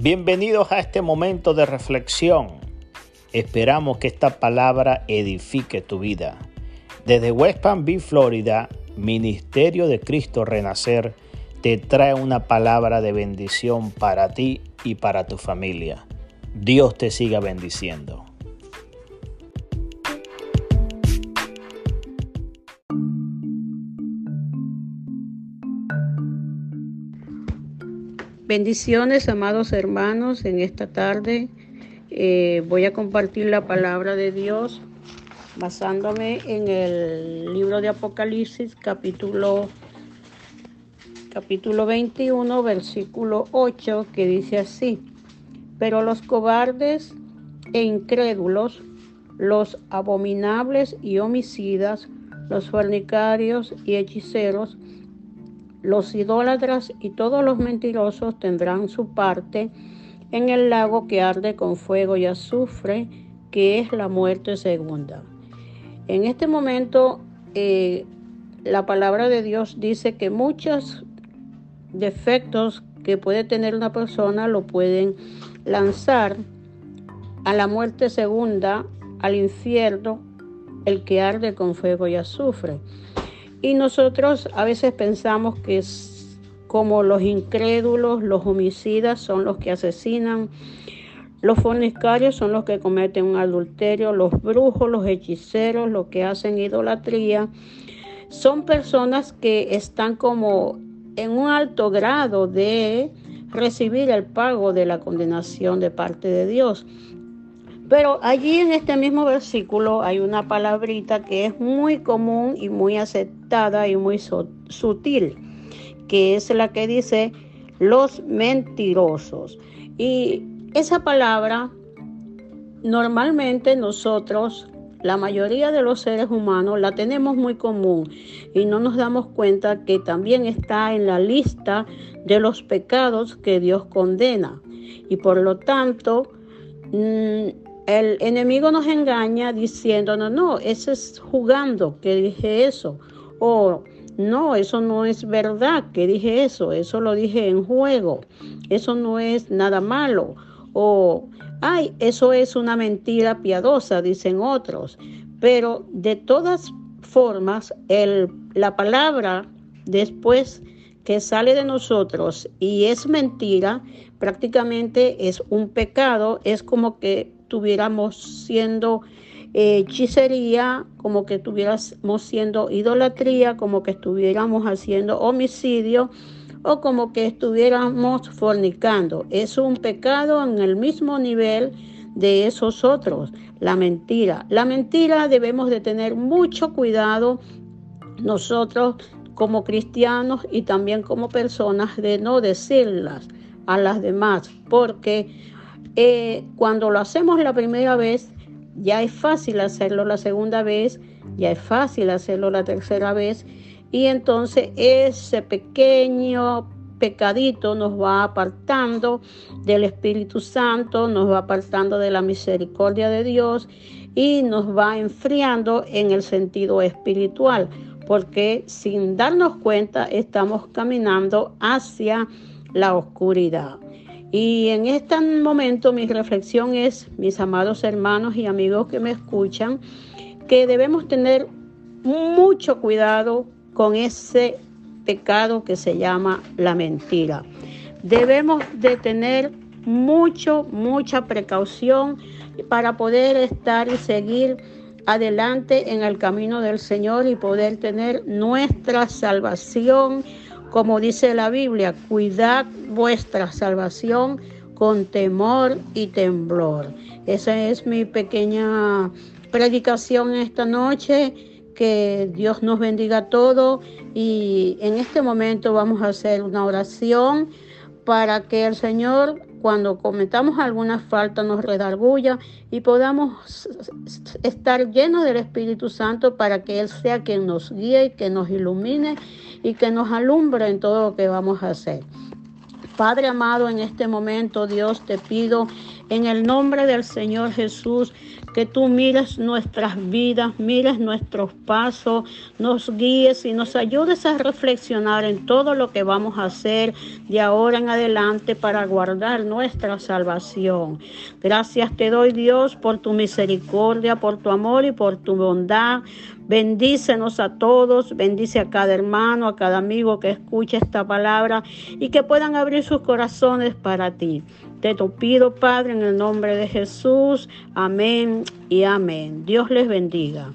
Bienvenidos a este momento de reflexión. Esperamos que esta palabra edifique tu vida. Desde West Palm Beach, Florida, Ministerio de Cristo Renacer te trae una palabra de bendición para ti y para tu familia. Dios te siga bendiciendo. Bendiciones, amados hermanos, en esta tarde eh, voy a compartir la palabra de Dios basándome en el libro de Apocalipsis, capítulo, capítulo 21, versículo 8, que dice así, pero los cobardes e incrédulos, los abominables y homicidas, los fornicarios y hechiceros, los idólatras y todos los mentirosos tendrán su parte en el lago que arde con fuego y azufre, que es la muerte segunda. En este momento, eh, la palabra de Dios dice que muchos defectos que puede tener una persona lo pueden lanzar a la muerte segunda, al infierno, el que arde con fuego y azufre. Y nosotros a veces pensamos que como los incrédulos, los homicidas son los que asesinan, los fornicarios son los que cometen un adulterio, los brujos, los hechiceros, los que hacen idolatría. Son personas que están como en un alto grado de recibir el pago de la condenación de parte de Dios. Pero allí en este mismo versículo hay una palabrita que es muy común y muy aceptada y muy sutil, que es la que dice los mentirosos. Y esa palabra normalmente nosotros, la mayoría de los seres humanos, la tenemos muy común y no nos damos cuenta que también está en la lista de los pecados que Dios condena. Y por lo tanto, mm, el enemigo nos engaña diciendo, no, no, eso es jugando que dije eso. O no, eso no es verdad que dije eso, eso lo dije en juego. Eso no es nada malo. O, ay, eso es una mentira piadosa, dicen otros. Pero de todas formas, el, la palabra después que sale de nosotros y es mentira, prácticamente es un pecado, es como que estuviéramos siendo eh, hechicería, como que estuviéramos siendo idolatría, como que estuviéramos haciendo homicidio o como que estuviéramos fornicando. Es un pecado en el mismo nivel de esos otros, la mentira. La mentira debemos de tener mucho cuidado nosotros como cristianos y también como personas de no decirlas a las demás, porque eh, cuando lo hacemos la primera vez, ya es fácil hacerlo la segunda vez, ya es fácil hacerlo la tercera vez, y entonces ese pequeño pecadito nos va apartando del Espíritu Santo, nos va apartando de la misericordia de Dios y nos va enfriando en el sentido espiritual, porque sin darnos cuenta estamos caminando hacia la oscuridad. Y en este momento mi reflexión es, mis amados hermanos y amigos que me escuchan, que debemos tener mucho cuidado con ese pecado que se llama la mentira. Debemos de tener mucho, mucha precaución para poder estar y seguir adelante en el camino del Señor y poder tener nuestra salvación como dice la Biblia, cuidad vuestra salvación con temor y temblor. Esa es mi pequeña predicación esta noche. Que Dios nos bendiga a todos y en este momento vamos a hacer una oración para que el Señor cuando cometamos alguna falta nos redarguya y podamos estar llenos del Espíritu Santo para que Él sea quien nos guíe, que nos ilumine y que nos alumbre en todo lo que vamos a hacer. Padre amado, en este momento, Dios, te pido en el nombre del Señor Jesús que tú mires nuestras vidas, mires nuestros pasos, nos guíes y nos ayudes a reflexionar en todo lo que vamos a hacer de ahora en adelante para guardar nuestra salvación. Gracias te doy Dios por tu misericordia, por tu amor y por tu bondad. Bendícenos a todos, bendice a cada hermano, a cada amigo que escuche esta palabra y que puedan abrir sus corazones para ti. Te lo pido, Padre, en el nombre de Jesús. Amén y amén. Dios les bendiga.